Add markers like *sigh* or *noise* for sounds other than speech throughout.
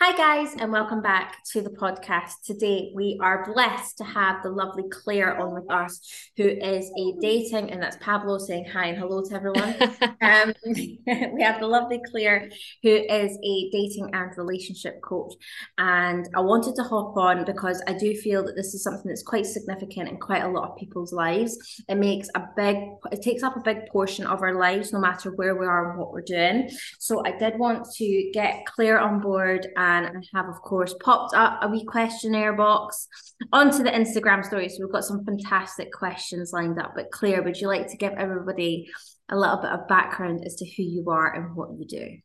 Hi, guys, and welcome back to the podcast. Today, we are blessed to have the lovely Claire on with us, who is a dating, and that's Pablo saying hi and hello to everyone. *laughs* um, *laughs* we have the lovely Claire, who is a dating and relationship coach. And I wanted to hop on because I do feel that this is something that's quite significant in quite a lot of people's lives. It makes a big, it takes up a big portion of our lives, no matter where we are and what we're doing. So I did want to get Claire on board. And and I have, of course, popped up a wee questionnaire box onto the Instagram story. So we've got some fantastic questions lined up. But Claire, would you like to give everybody a little bit of background as to who you are and what you do?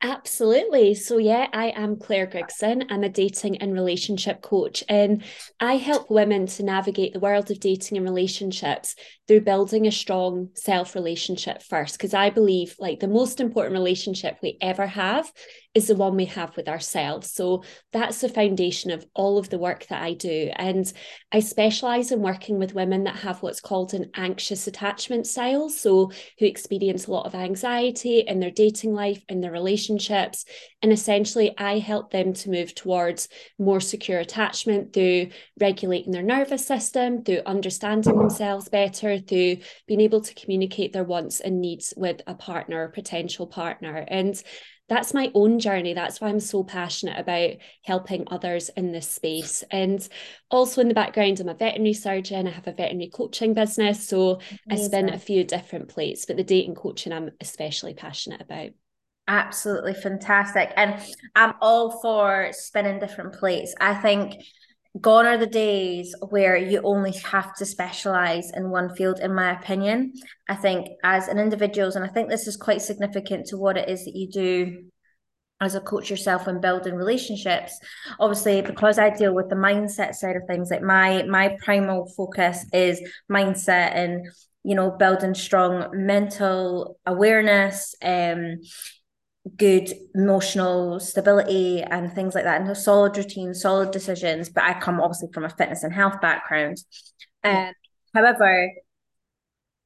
Absolutely. So, yeah, I am Claire Grigson. I'm a dating and relationship coach, and I help women to navigate the world of dating and relationships through building a strong self relationship first. Because I believe, like, the most important relationship we ever have is the one we have with ourselves. So that's the foundation of all of the work that I do. And I specialize in working with women that have what's called an anxious attachment style. So who experience a lot of anxiety in their dating life, in their relationships. And essentially, I help them to move towards more secure attachment through regulating their nervous system, through understanding themselves better, through being able to communicate their wants and needs with a partner potential partner. And that's my own journey. That's why I'm so passionate about helping others in this space. And also in the background, I'm a veterinary surgeon. I have a veterinary coaching business. So Amazing. I spin a few different plates, but the dating coaching I'm especially passionate about. Absolutely fantastic. And I'm all for spinning different plates. I think gone are the days where you only have to specialize in one field in my opinion. I think as an individuals and i think this is quite significant to what it is that you do as a coach yourself and building relationships. Obviously because i deal with the mindset side of things like my my primal focus is mindset and you know building strong mental awareness um good emotional stability and things like that and a solid routine solid decisions. But i come obviously from a fitness and health background. Um, however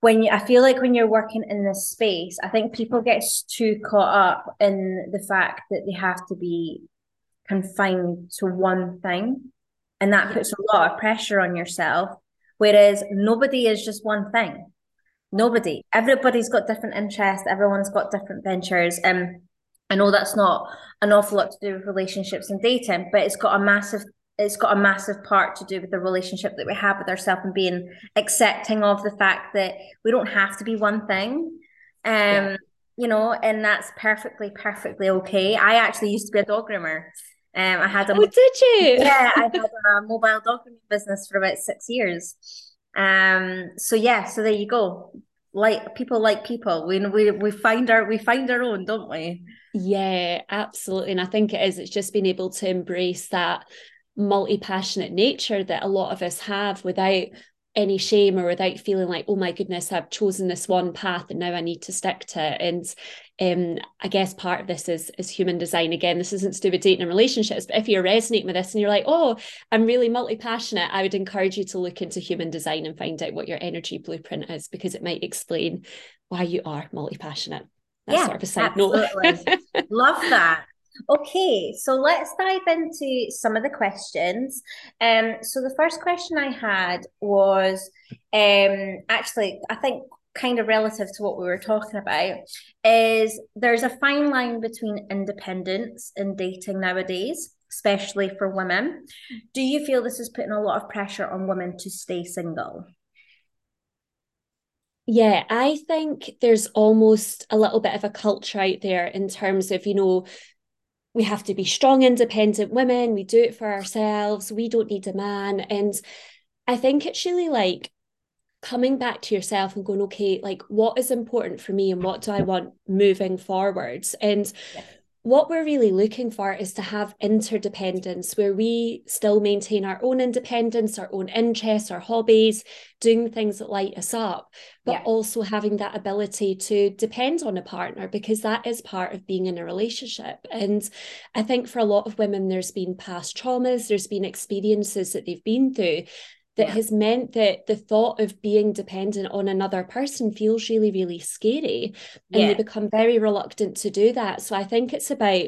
when you, i feel like when you're working in this space i think people get too caught up in the fact that they have to be confined to one thing and that puts a lot of pressure on yourself whereas nobody is just one thing nobody everybody's got different interests everyone's got different ventures and um, I know that's not an awful lot to do with relationships and dating, but it's got a massive it's got a massive part to do with the relationship that we have with ourselves and being accepting of the fact that we don't have to be one thing. Um, yeah. you know, and that's perfectly, perfectly okay. I actually used to be a dog groomer. Um, I had a oh, did you? Yeah, I *laughs* had a mobile dog grooming business for about six years. Um, so yeah, so there you go. Like people like people. We we we find our we find our own don't we? Yeah absolutely. And i think it is it's just being able to embrace that multi-passionate nature that a lot of us have without any shame or without feeling like oh my goodness i've chosen this one path and now i need to stick to it and um, I guess part of this is is human design. Again, this isn't to do with dating and relationships, but if you're resonating with this and you're like, oh, I'm really multi-passionate, I would encourage you to look into human design and find out what your energy blueprint is because it might explain why you are multi-passionate. That's yeah, sort of a side absolutely. note. *laughs* Love that. Okay, so let's dive into some of the questions. Um, so the first question I had was um actually I think kind of relative to what we were talking about is there's a fine line between independence and dating nowadays especially for women do you feel this is putting a lot of pressure on women to stay single yeah, I think there's almost a little bit of a culture out there in terms of, you know, we have to be strong, independent women. We do it for ourselves. We don't need a man. And I think it's really like coming back to yourself and going, okay, like what is important for me and what do I want moving forwards? And yeah. What we're really looking for is to have interdependence where we still maintain our own independence, our own interests, our hobbies, doing things that light us up, but yeah. also having that ability to depend on a partner because that is part of being in a relationship. And I think for a lot of women, there's been past traumas, there's been experiences that they've been through that yeah. has meant that the thought of being dependent on another person feels really, really scary. And yeah. they become very reluctant to do that. So I think it's about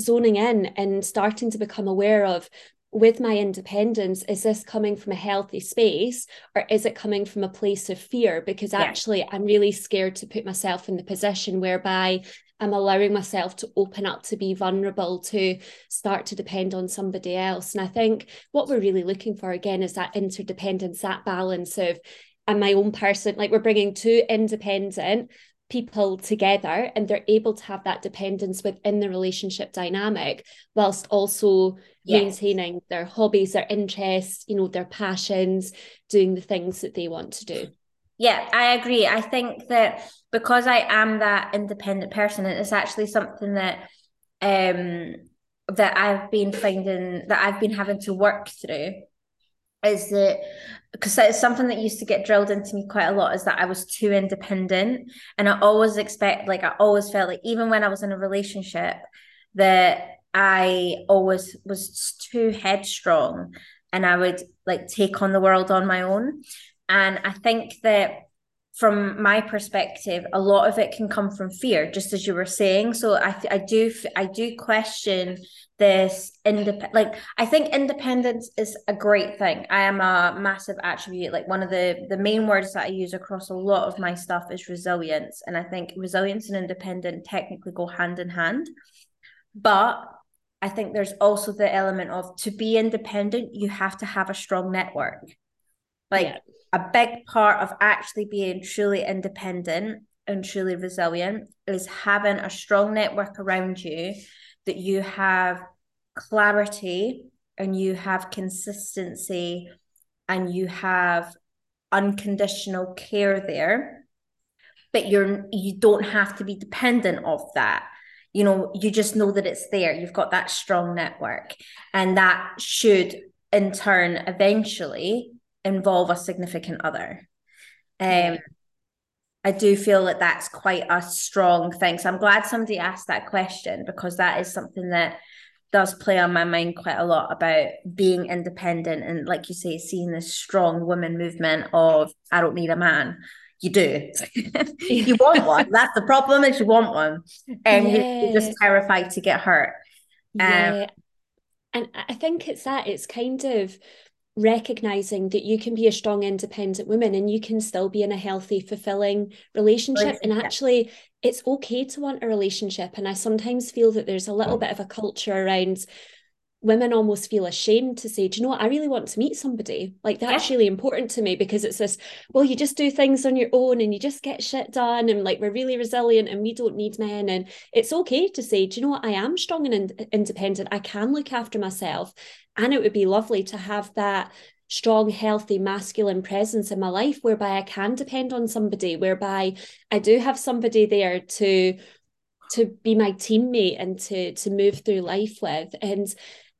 zoning in and starting to become aware of with my independence, is this coming from a healthy space or is it coming from a place of fear? Because actually, yeah. I'm really scared to put myself in the position whereby I'm allowing myself to open up to be vulnerable, to start to depend on somebody else. And I think what we're really looking for again is that interdependence, that balance of I'm my own person, like we're bringing two independent people together and they're able to have that dependence within the relationship dynamic whilst also yes. maintaining their hobbies their interests you know their passions doing the things that they want to do yeah i agree i think that because i am that independent person and it's actually something that um that i've been finding that i've been having to work through is that because it's something that used to get drilled into me quite a lot is that I was too independent. And I always expect like I always felt like even when I was in a relationship that I always was too headstrong and I would like take on the world on my own. And I think that from my perspective a lot of it can come from fear just as you were saying. So i i do i do question this independent like i think independence is a great thing. I am a massive attribute. Like one of the the main words that i use across a lot of my stuff is resilience. And i think resilience and independent technically go hand in hand. But i think there's also the element of to be independent you have to have a strong network like yeah. a big part of actually being truly independent and truly resilient is having a strong network around you that you have clarity and you have consistency and you have unconditional care there. But you're you don't have to be dependent of that. You know you just know that it's there. You've got that strong network. And that should in turn eventually involve a significant other. Um, I do feel that that's quite a strong thing. So I'm glad somebody asked that question because that is something that does play on my mind quite a lot about being independent and, like you say, seeing this strong women movement of I don't need a man. You do. *laughs* you want one. That's the problem is you want one, and yeah. you're just terrified to get hurt. Yeah. Um, and I think it's that. It's kind of recognizing that you can be a strong independent woman and you can still be in a healthy fulfilling relationship. And actually it's okay to want a relationship. And i sometimes feel that there's a little bit of a culture around women almost feel ashamed to say do you know what? I really want to meet somebody. Like that's yeah. really important to me because it's this well you just do things on your own and you just get shit done and like we're really resilient and we don't need men. And it's okay to say do you know what? I am strong and in- independent. I can look after myself. And it would be lovely to have that strong, healthy, masculine presence in my life whereby I can depend on somebody, whereby I do have somebody there to to be my teammate and to to move through life with. And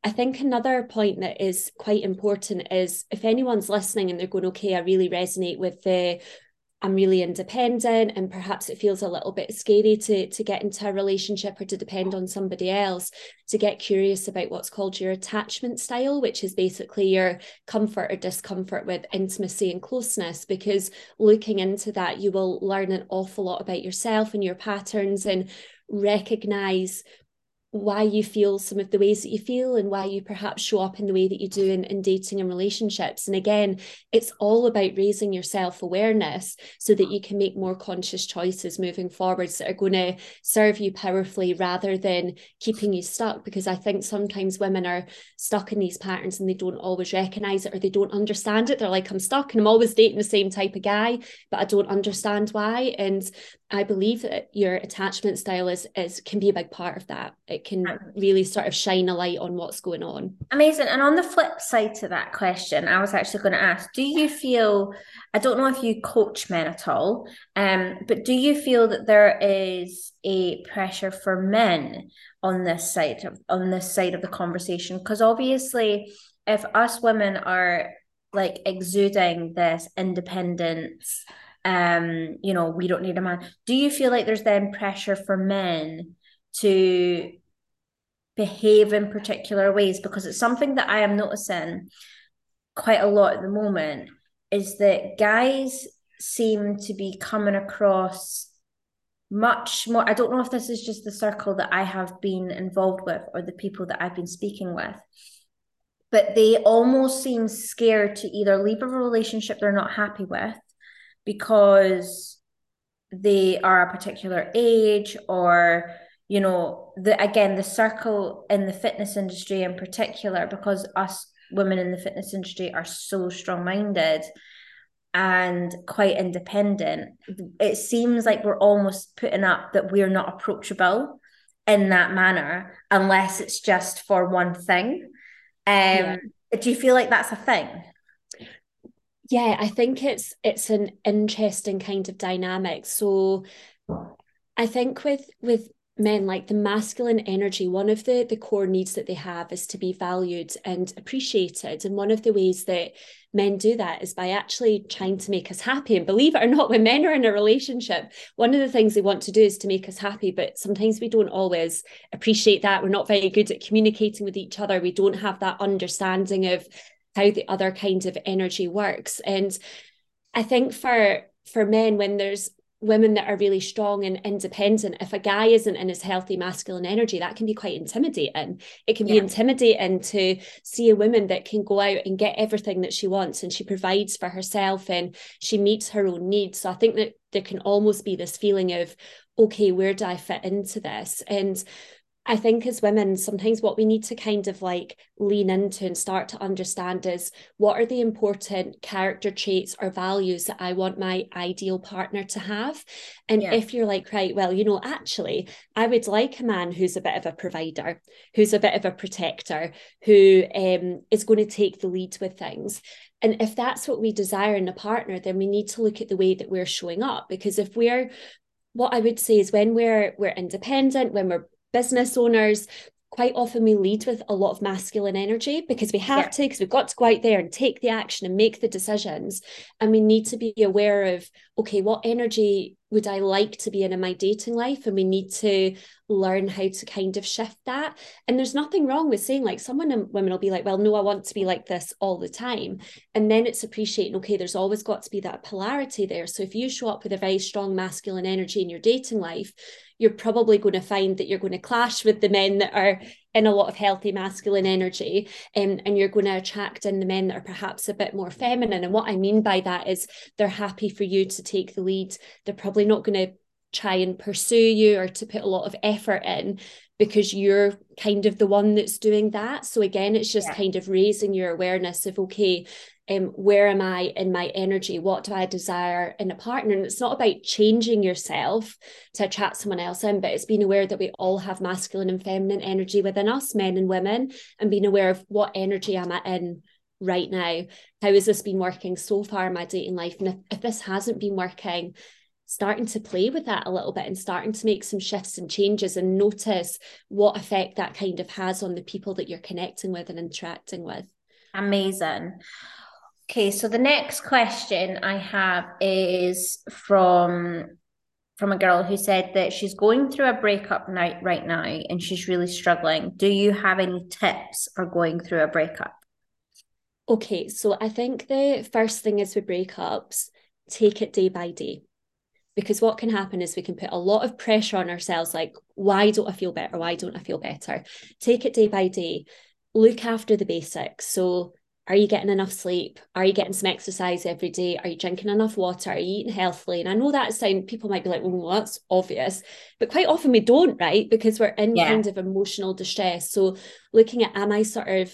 I think another point that is quite important is if anyone's listening and they're going, okay, I really resonate with the I'm really independent and perhaps it feels a little bit scary to to get into a relationship or to depend on somebody else to get curious about what's called your attachment style which is basically your comfort or discomfort with intimacy and closeness because looking into that you will learn an awful lot about yourself and your patterns and recognize why you feel some of the ways that you feel and why you perhaps show up in the way that you do in, in dating and relationships. And again, it's all about raising your self awareness so that you can make more conscious choices moving forwards that are going to serve you powerfully rather than keeping you stuck. Because I think sometimes women are stuck in these patterns and they don't always recognize it or they don't understand it. They're like, I'm stuck and I'm always dating the same type of guy, but I don't understand why. And I believe that your attachment style is, is can be a big part of that. It can really sort of shine a light on what's going on. Amazing. And on the flip side to that question, I was actually going to ask, do you feel I don't know if you coach men at all, um, but do you feel that there is a pressure for men on this side of on this side of the conversation? Because obviously if us women are like exuding this independence um you know we don't need a man do you feel like there's then pressure for men to behave in particular ways because it's something that i am noticing quite a lot at the moment is that guys seem to be coming across much more. I don't know if this is just the circle that I have been involved with or the people that I've been speaking with, but they almost seem scared to either leave a relationship they're not happy with because they are a particular age or you know the again the circle in the fitness industry in particular because us women in the fitness industry are so strong minded and quite independent it seems like we're almost putting up that we're not approachable in that manner unless it's just for one thing. Um yeah. do you feel like that's a thing? Yeah i think it's it's an interesting kind of dynamic. So i think with with men like the masculine energy one of the the core needs that they have is to be valued and appreciated. And one of the ways that men do that is by actually trying to make us happy. And believe it or not when men are in a relationship one of the things they want to do is to make us happy. But sometimes we don't always appreciate that. We're not very good at communicating with each other. We don't have that understanding of how the other kind of energy works. And i think for for men when there's women that are really strong and independent if a guy isn't in his healthy masculine energy that can be quite intimidating. It can yeah. be intimidating to see a woman that can go out and get everything that she wants and she provides for herself and she meets her own needs. So i think that there can almost be this feeling of okay where do i fit into this? And I think as women, sometimes what we need to kind of like lean into and start to understand is what are the important character traits or values that I want my ideal partner to have. And yeah. if you're like, right, well, you know, actually, I would like a man who's a bit of a provider, who's a bit of a protector, who um, is going to take the lead with things. And if that's what we desire in a partner, then we need to look at the way that we're showing up. Because if we're what I would say is when we're we're independent, when we're business owners, quite often we lead with a lot of masculine energy because we have yeah. to, because we've got to go out there and take the action and make the decisions. And we need to be aware of, okay, what energy would I like to be in in my dating life? And we need to learn how to kind of shift that. And there's nothing wrong with saying, like, someone women will be like, well, no, I want to be like this all the time. And then it's appreciating, okay, there's always got to be that polarity there. So if you show up with a very strong masculine energy in your dating life, you're probably going to find that you're going to clash with the men that are in a lot of healthy masculine energy um, and you're going to attract in the men that are perhaps a bit more feminine and what i mean by that is they're happy for you to take the lead they're probably not going to try and pursue you or to put a lot of effort in because you're kind of the one that's doing that. So again, it's just yeah. kind of raising your awareness of okay, um, where am I in my energy? What do I desire in a partner? And it's not about changing yourself to attract someone else in, but it's being aware that we all have masculine and feminine energy within us, men and women, and being aware of what energy am I in right now? How has this been working so far in my dating life? And if, if this hasn't been working, starting to play with that a little bit and starting to make some shifts and changes and notice what effect that kind of has on the people that you're connecting with and interacting with. Amazing. Okay, so the next question I have is from from a girl who said that she's going through a breakup night right now and she's really struggling. Do you have any tips for going through a breakup? Okay, so I think the first thing is with breakups, take it day by day. Because what can happen is we can put a lot of pressure on ourselves, like, why don't I feel better? Why don't I feel better? Take it day by day. Look after the basics. So are you getting enough sleep? Are you getting some exercise every day? Are you drinking enough water? Are you eating healthily? And I know that sound people might be like, well, that's obvious, but quite often we don't, right? Because we're in yeah. kind of emotional distress. So looking at am I sort of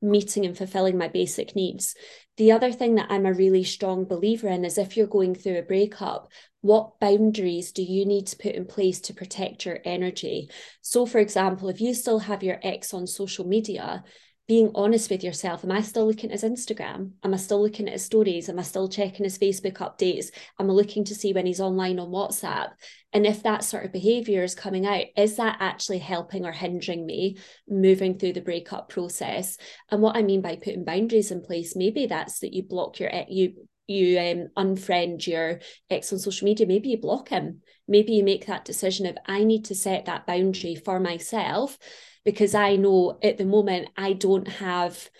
meeting and fulfilling my basic needs? The other thing that I'm a really strong believer in is if you're going through a breakup, what boundaries do you need to put in place to protect your energy? So, for example, if you still have your ex on social media, being honest with yourself. Am I still looking at his Instagram? Am I still looking at his stories? Am I still checking his Facebook updates? Am I looking to see when he's online on WhatsApp? And if that sort of behavior is coming out, is that actually helping or hindering me moving through the breakup process? And what I mean by putting boundaries in place, maybe that's that you block your you you um, unfriend your ex on social media, maybe you block him. Maybe you make that decision of I need to set that boundary for myself because I know at the moment I don't have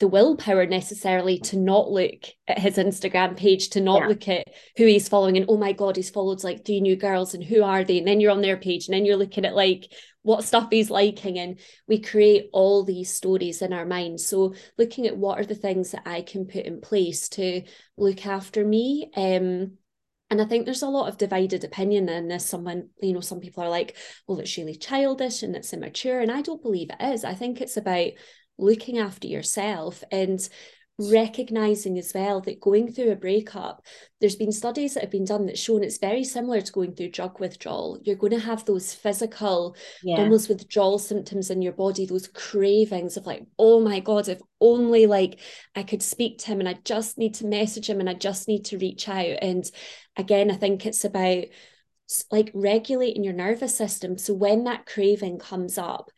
the willpower necessarily to not look at his Instagram page, to not yeah. look at who he's following and oh my God, he's followed like three new girls and who are they? And then you're on their page and then you're looking at like what stuff he's liking. And we create all these stories in our minds. So looking at what are the things that I can put in place to look after me. Um, and I think there's a lot of divided opinion in this. Someone, you know, some people are like, well, it's really childish and it's immature. And I don't believe it is. I think it's about looking after yourself and recognizing as well that going through a breakup there's been studies that have been done that shown it's very similar to going through drug withdrawal. You're going to have those physical yeah. almost withdrawal symptoms in your body those cravings of like oh my god if only like i could speak to him and i just need to message him and i just need to reach out. And again i think it's about like regulating your nervous system. So when that craving comes up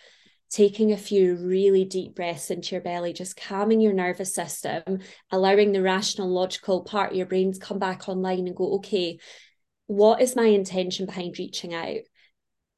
taking a few really deep breaths into your belly, just calming your nervous system, allowing the rational, logical part of your brain to come back online and go, okay, what is my intention behind reaching out?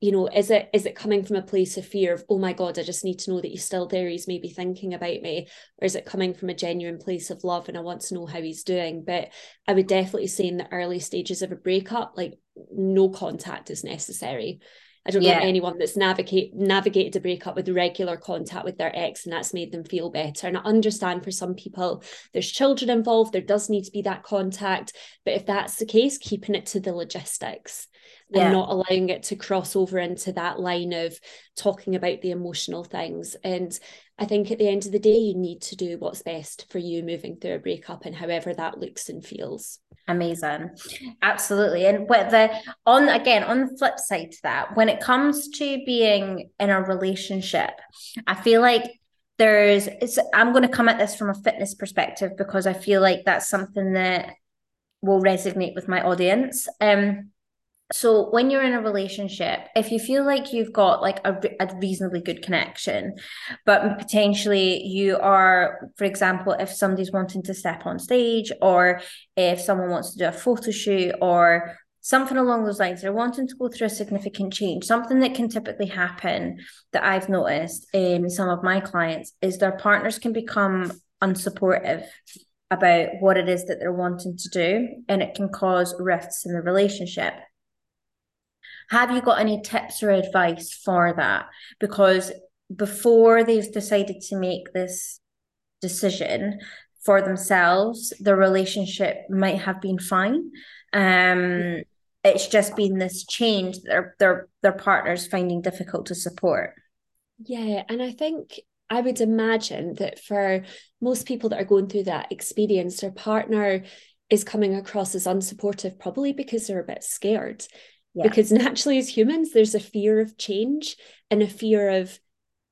You know, is it is it coming from a place of fear of, oh my God, I just need to know that he's still there, he's maybe thinking about me? Or is it coming from a genuine place of love and I want to know how he's doing? But I would definitely say in the early stages of a breakup, like no contact is necessary I don't yeah. know anyone that's navigate navigated a breakup with regular contact with their ex and that's made them feel better. And I understand for some people there's children involved, there does need to be that contact. But if that's the case, keeping it to the logistics yeah. and not allowing it to cross over into that line of talking about the emotional things. And I think at the end of the day, you need to do what's best for you moving through a breakup and however that looks and feels. Amazing. Absolutely. And with the on again, on the flip side to that, when it comes to being in a relationship, I feel like there's it's I'm going to come at this from a fitness perspective because I feel like that's something that will resonate with my audience. Um so when you're in a relationship if you feel like you've got like a, a, reasonably good connection but potentially you are for example if somebody's wanting to step on stage or if someone wants to do a photo shoot or something along those lines they're wanting to go through a significant change something that can typically happen that i've noticed in some of my clients is their partners can become unsupportive about what it is that they're wanting to do and it can cause rifts in the relationship have you got any tips or advice for that? Because before they've decided to make this decision for themselves, the relationship might have been fine. Um, it's just been this change that their their their partners finding difficult to support. Yeah, and I think I would imagine that for most people that are going through that experience, their partner is coming across as unsupportive, probably because they're a bit scared yeah. because naturally as humans there's a fear of change and a fear of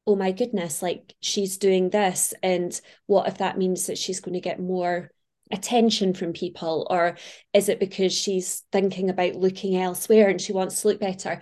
oh my goodness like she's doing this and what if that means that she's going to get more attention from people or is it because she's thinking about looking elsewhere and she wants to look better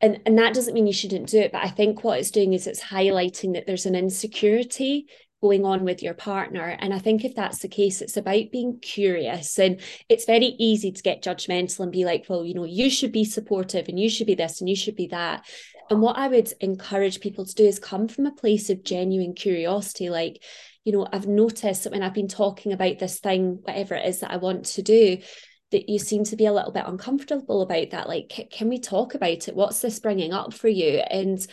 and and that doesn't mean you shouldn't do it but i think what it's doing is it's highlighting that there's an insecurity going on with your partner. And I think if that's the case, it's about being curious. And it's very easy to get judgmental and be like, well, you know, you should be supportive and you should be this and you should be that. And what I would encourage people to do is come from a place of genuine curiosity. Like, you know, I've noticed that when I've been talking about this thing, whatever it is that I want to do, that you seem to be a little bit uncomfortable about that. Like, can we talk about it? What's this bringing up for you? And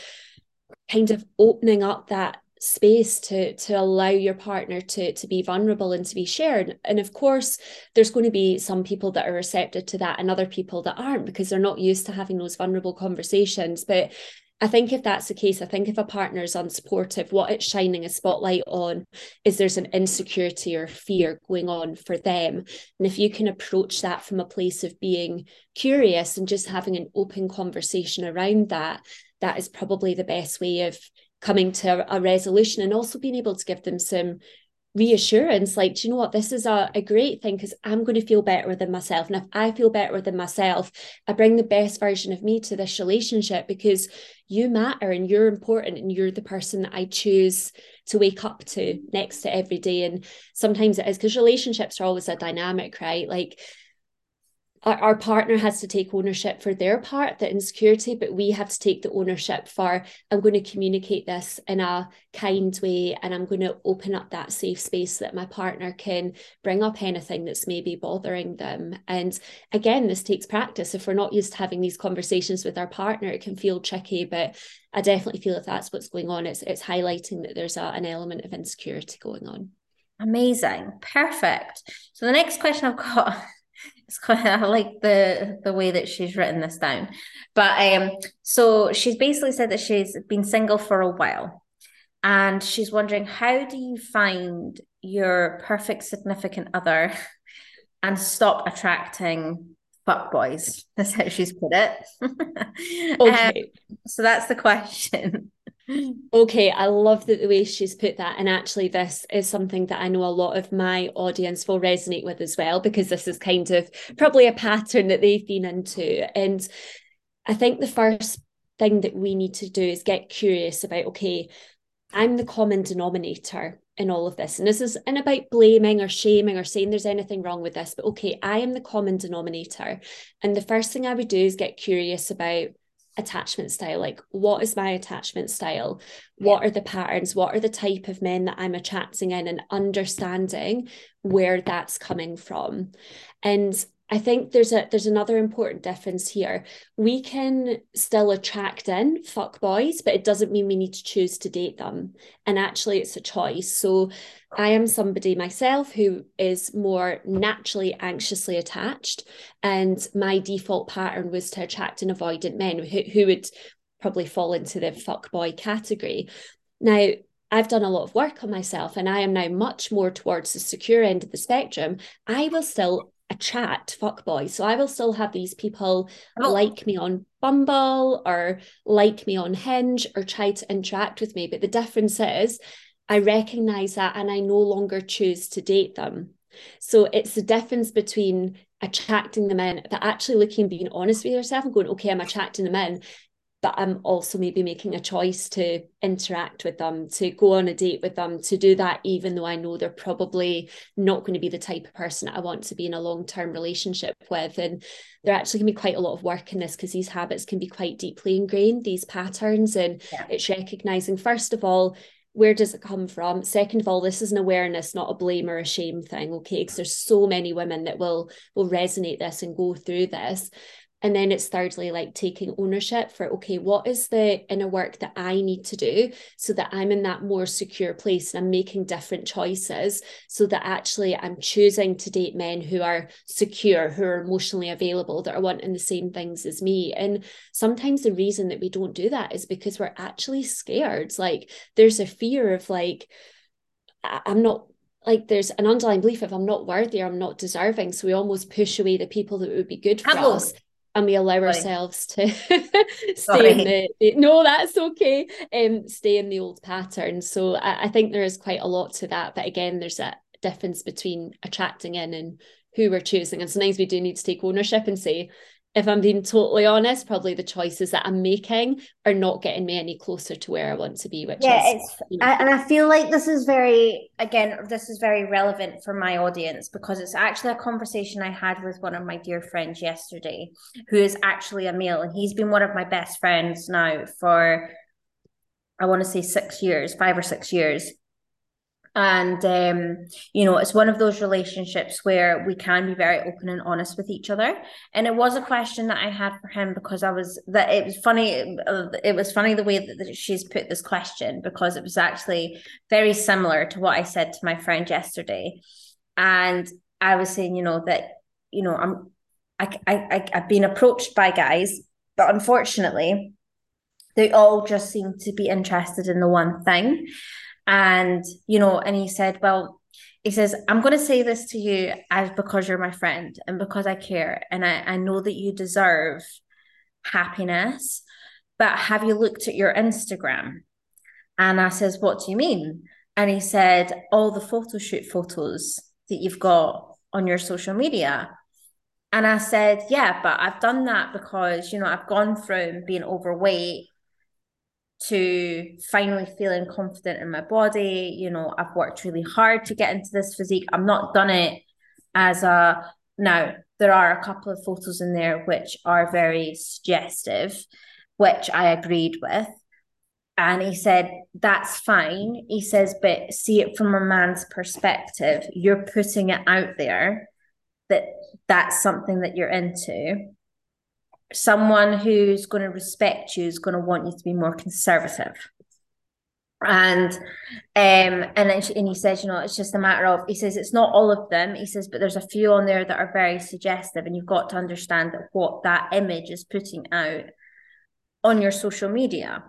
kind of opening up that space to to allow your partner to to be vulnerable and to be shared and of course there's going to be some people that are receptive to that and other people that aren't because they're not used to having those vulnerable conversations but I think if that's the case, I think if a partner is unsupportive, what it's shining a spotlight on is there's an insecurity or fear going on for them. And if you can approach that from a place of being curious and just having an open conversation around that, that is probably the best way of coming to a, resolution and also being able to give them some reassurance like do you know what? This is a, a great thing because i'm going to feel better within myself. And if i feel better within myself i bring the best version of me to this relationship because you matter and you're important and you're the person that i choose to wake up to next to every day. And sometimes it is because relationships are always a dynamic right? Like our, partner has to take ownership for their part, the insecurity, but we have to take the ownership for I'm going to communicate this in a kind way and I'm going to open up that safe space so that my partner can bring up anything that's maybe bothering them. And again, this takes practice. If we're not used to having these conversations with our partner, it can feel tricky, but I definitely feel if that's what's going on, it's it's highlighting that there's a, an element of insecurity going on. Amazing. Perfect. So the next question I've got *laughs* it's quite *laughs* I like the the way that she's written this down. But um so she's basically said that she's been single for a while and she's wondering how do you find your perfect significant other *laughs* and stop attracting fuck boys *laughs* that's how she's put it. Okay. Um, so that's the question Okay, I love that the way she's put that. And actually, this is something that I know a lot of my audience will resonate with as well, because this is kind of probably a pattern that they've been into. And I think the first thing that we need to do is get curious about okay, I'm the common denominator in all of this. And this is and about blaming or shaming or saying there's anything wrong with this, but okay, I am the common denominator. And the first thing I would do is get curious about attachment style like what is my attachment style what are the patterns what are the type of men that i'm attracting in and understanding where that's coming from and I think there's a there's another important difference here. We can still attract in fuck boys, but it doesn't mean we need to choose to date them. And actually, it's a choice. So, I am somebody myself who is more naturally anxiously attached, and my default pattern was to attract an avoidant men who, who would probably fall into the fuck boy category. Now, I've done a lot of work on myself and I am now much more towards the secure end of the spectrum. I will still attract fuck boy. So I will still have these people oh. like me on Bumble or like me on Hinge or try to interact with me. But the difference is I recognize that and I no longer choose to date them. So it's the difference between attracting them in, but actually looking being honest with yourself and going, okay, I'm attracting them in but I'm also maybe making a choice to interact with them, to go on a date with them, to do that, even though I know they're probably not going to be the type of person I want to be in a long term relationship with. And there actually can be quite a lot of work in this because these habits can be quite deeply ingrained, these patterns. And yeah. it's recognizing, first of all, where does it come from? Second of all this is an awareness not a blame or a shame thing okay? Because there's so many women that will will resonate this and go through this and then it's thirdly like taking ownership for, okay, what is the inner work that I need to do so that I'm in that more secure place and I'm making different choices so that actually I'm choosing to date men who are secure, who are emotionally available, that are wanting the same things as me. And sometimes the reason that we don't do that is because we're actually scared. Like there's a fear of like, I'm not like there's an underlying belief if I'm not worthy or I'm not deserving. So we almost push away the people that would be good for Hello. us and we allow Sorry. ourselves to *laughs* stay in the, the, no that's okay. Um stay in the old pattern. So I, I think there is quite a lot to that but again there's a difference between attracting in and who we're choosing. And sometimes we do need to take ownership and say if I'm being totally honest, probably the choices that I'm making are not getting me any closer to where I want to be. Which yeah, is, it's you know, and I feel like this is very again, this is very relevant for my audience because it's actually a conversation I had with one of my dear friends yesterday, who is actually a male, and he's been one of my best friends now for I want to say six years, five or six years and um, you know it's one of those relationships where we can be very open and honest with each other. And it was a question that i had for him because i was that it was funny it was funny the way that she's put this question because it was actually very similar to what i said to my friend yesterday. And i was saying you know that you know i'm i, I i've been approached by guys but unfortunately they all just seem to be interested in the one thing and, you know, and he said, well, he says, I'm going to say this to you as because you're my friend and because I care. And I, I know that you deserve happiness. But have you looked at your Instagram? And I says, What do you mean? And he said, All the photo shoot photos that you've got on your social media. And I said, Yeah, but I've done that because, you know, I've gone from being overweight to finally feeling confident in my body. You know, I've worked really hard to get into this physique. I'm not done it as a now there are a couple of photos in there which are very suggestive, which I agreed with. And he said, That's fine. He says, But see it from a man's perspective. You're putting it out there that that's something that you're into. Someone who's going to respect you is going to want you to be more conservative. And um and and he says you know it's just a matter of he says it's not all of them he says but there's a few on there that are very suggestive and you've got to understand that what that image is putting out on your social media.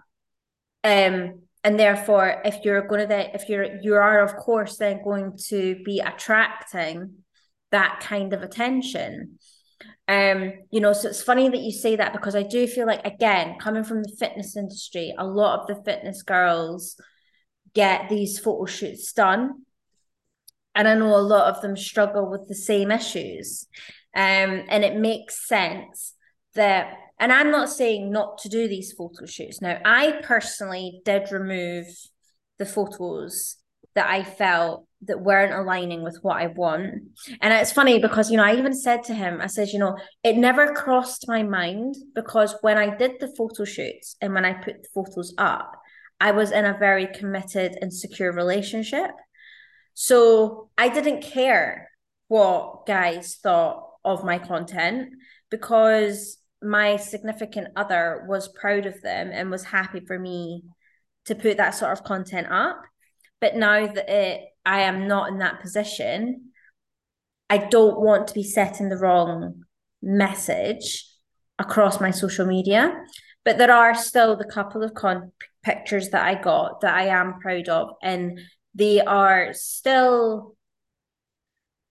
Um and therefore if you're going to then if you're you are of course then going to be attracting that kind of attention um you know so it's funny that you say that because i do feel like again coming from the fitness industry a lot of the fitness girls get these photo shoots done. And i know a lot of them struggle with the same issues. Um and it makes sense that and i'm not saying not to do these photo shoots. Now i personally did remove the photos that i felt that weren't aligning with what I want. And it's funny because, you know, I even said to him, I said, you know, it never crossed my mind because when I did the photo shoots and when I put the photos up, I was in a very committed and secure relationship. So I didn't care what guys thought of my content because my significant other was proud of them and was happy for me to put that sort of content up. But now that it I am not in that position, I don't want to be setting the wrong message across my social media. But there are still the couple of con- pictures that I got that I am proud of, and they are still,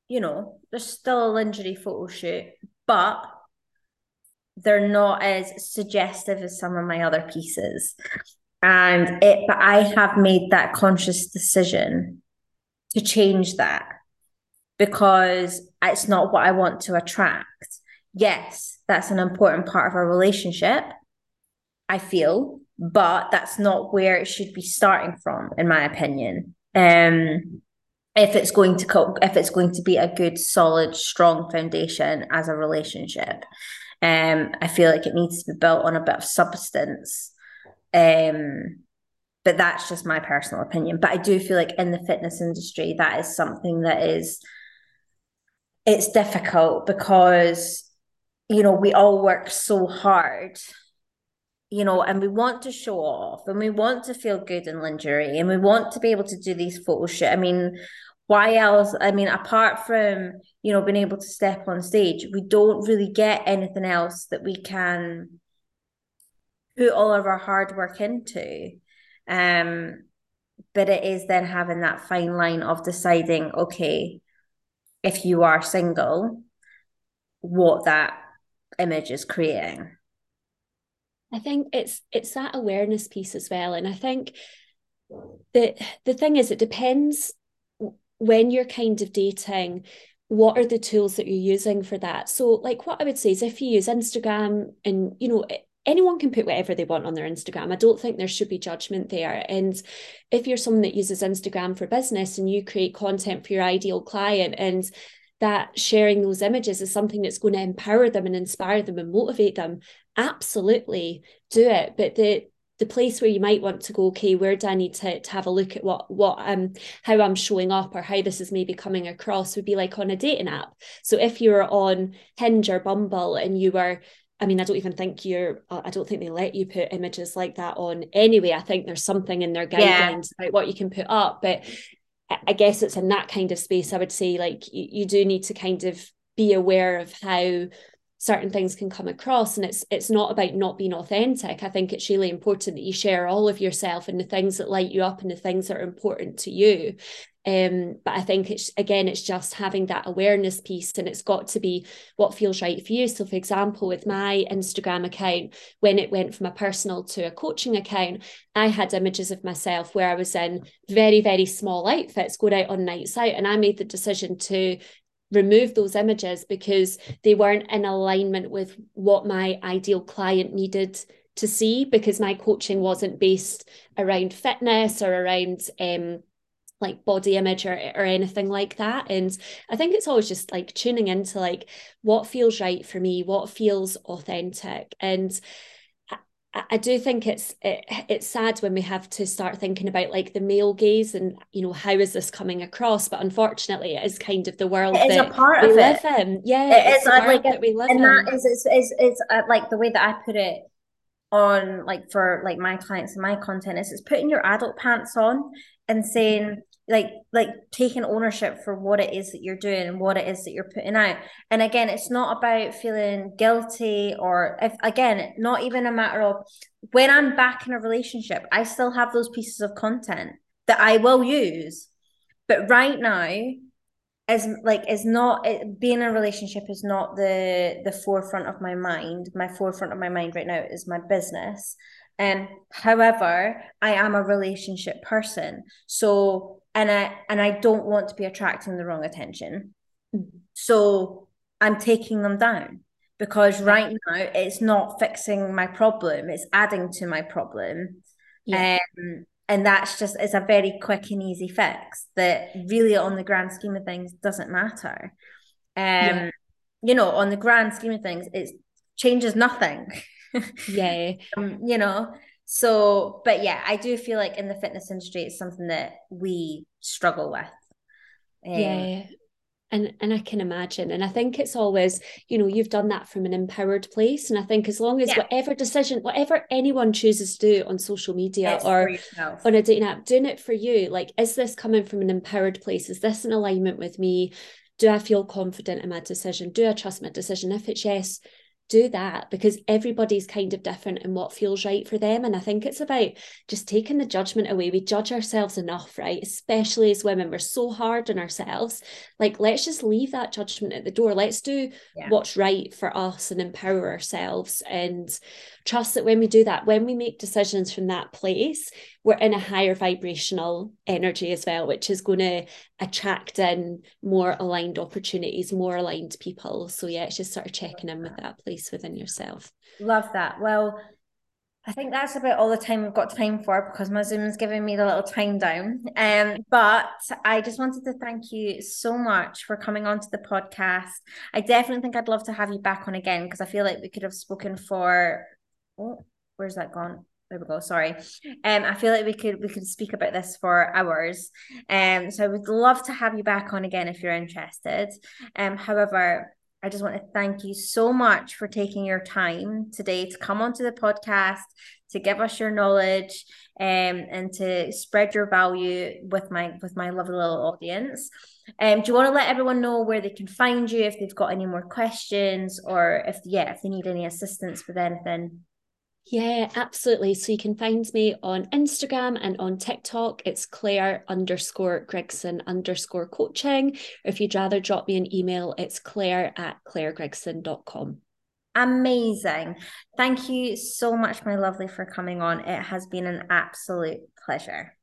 you know, there's still a lingerie photo shoot, but they're not as suggestive as some of my other pieces. And it, but I have made that conscious decision to change that because it's not what I want to attract. Yes, that's an important part of our relationship, I feel, but that's not where it should be starting from, in my opinion. Um, if it's going to co- if it's going to be a good, solid, strong foundation as a relationship, um, I feel like it needs to be built on a bit of substance. Um, but that's just my personal opinion. But i do feel like in the fitness industry that is something that is it's difficult because you know we all work so hard you know and we want to show off and we want to feel good in lingerie and we want to be able to do these photo shoot. I mean why else? I mean apart from you know being able to step on stage we don't really get anything else that we can put all of our hard work into um, but it is then having that fine line of deciding, okay, if you are single, what that image is creating. I think it's it's that awareness piece as well. And I think the the thing is it depends when you're kind of dating what are the tools that you're using for that so like what i would say is if you use instagram and you know anyone can put whatever they want on their Instagram. I don't think there should be judgment there. And if you're someone that uses Instagram for business and you create content for your ideal client and that sharing those images is something that's going to empower them and inspire them and motivate them, absolutely do it. But the the place where you might want to go, okay, where do I need to, to have a look at what what um how I'm showing up or how this is maybe coming across would be like on a dating app. So if you're on Hinge or Bumble and you were I mean, I don't even think you're, uh, I don't think they let you put images like that on anyway. I think there's something in their guidelines yeah. about what you can put up. But I guess it's in that kind of space, I would say, like, you, you do need to kind of be aware of how certain things can come across and it's it's not about not being authentic i think it's really important that you share all of yourself and the things that light you up and the things that are important to you um, but I think it's again, it's just having that awareness piece, and it's got to be what feels right for you. So, for example, with my Instagram account, when it went from a personal to a coaching account, I had images of myself where I was in very, very small outfits going out on nights out, and I made the decision to remove those images because they weren't in alignment with what my ideal client needed to see because my coaching wasn't based around fitness or around um like body image or, or anything like that. And i think it's always just like tuning into like what feels right for me what feels authentic. And I do think it's it, it's sad when we have to start thinking about like the male gaze and you know how is this coming across? But unfortunately it is kind of the world it is that a part we of live it. in. Yeah it is. like that we live and in. that is it's, it's, it's uh, like the way that I put it on like for like my clients and my content is it's putting your adult pants on and saying like like taking ownership for what it is that you're doing and what it is that you're putting out. And again it's not about feeling guilty or if again not even a matter of when i'm back in a relationship i still have those pieces of content that i will use. But right now is like is not it, being in a relationship is not the the forefront of my mind. My forefront of my mind right now is my business and however i am a relationship person so and I and I don't want to be attracting the wrong attention. Mm-hmm. So I'm taking them down because right now it's not fixing my problem, it's adding to my problem. Yeah. Um, and that's just it's a very quick and easy fix that really on the grand scheme of things doesn't matter. Um yeah. you know, on the grand scheme of things, it changes nothing. *laughs* yeah. *laughs* um, you know, so, but yeah, I do feel like in the fitness industry, it's something that we struggle with. Um, yeah. And, and I can imagine. And I think it's always, you know, you've done that from an empowered place. And I think as long as yeah. whatever decision, whatever anyone chooses to do on social media it's or on a dating app, doing it for you, like, is this coming from an empowered place? Is this in alignment with me? Do I feel confident in my decision? Do I trust my decision? If it's yes, do that because everybody's kind of different and what feels right for them. And I think it's about just taking the judgment away. We judge ourselves enough, right? Especially as women, we're so hard on ourselves. Like, let's just leave that judgment at the door. Let's do yeah. what's right for us and empower ourselves and trust that when we do that, when we make decisions from that place, we're in a higher vibrational energy as well, which is going to attract in more aligned opportunities, more aligned people. So, yeah, it's just sort of checking in with that place within yourself. Love that. Well, I think that's about all the time we've got time for because my Zoom's giving me the little time down. Um, but I just wanted to thank you so much for coming onto the podcast. I definitely think I'd love to have you back on again because I feel like we could have spoken for oh, where's that gone? There we go. Sorry. Um, I feel like we could we could speak about this for hours. Um, so I would love to have you back on again if you're interested. Um, however, I just want to thank you so much for taking your time today to come onto the podcast, to give us your knowledge, um, and to spread your value with my with my lovely little audience. Um, do you want to let everyone know where they can find you if they've got any more questions or if yeah, if they need any assistance with anything? Yeah, absolutely. So you can find me on Instagram and on TikTok. It's Claire underscore Grigson underscore coaching. If you'd rather drop me an email, it's claire at clairegrigson.com. Amazing. Thank you so much, my lovely, for coming on. It has been an absolute pleasure.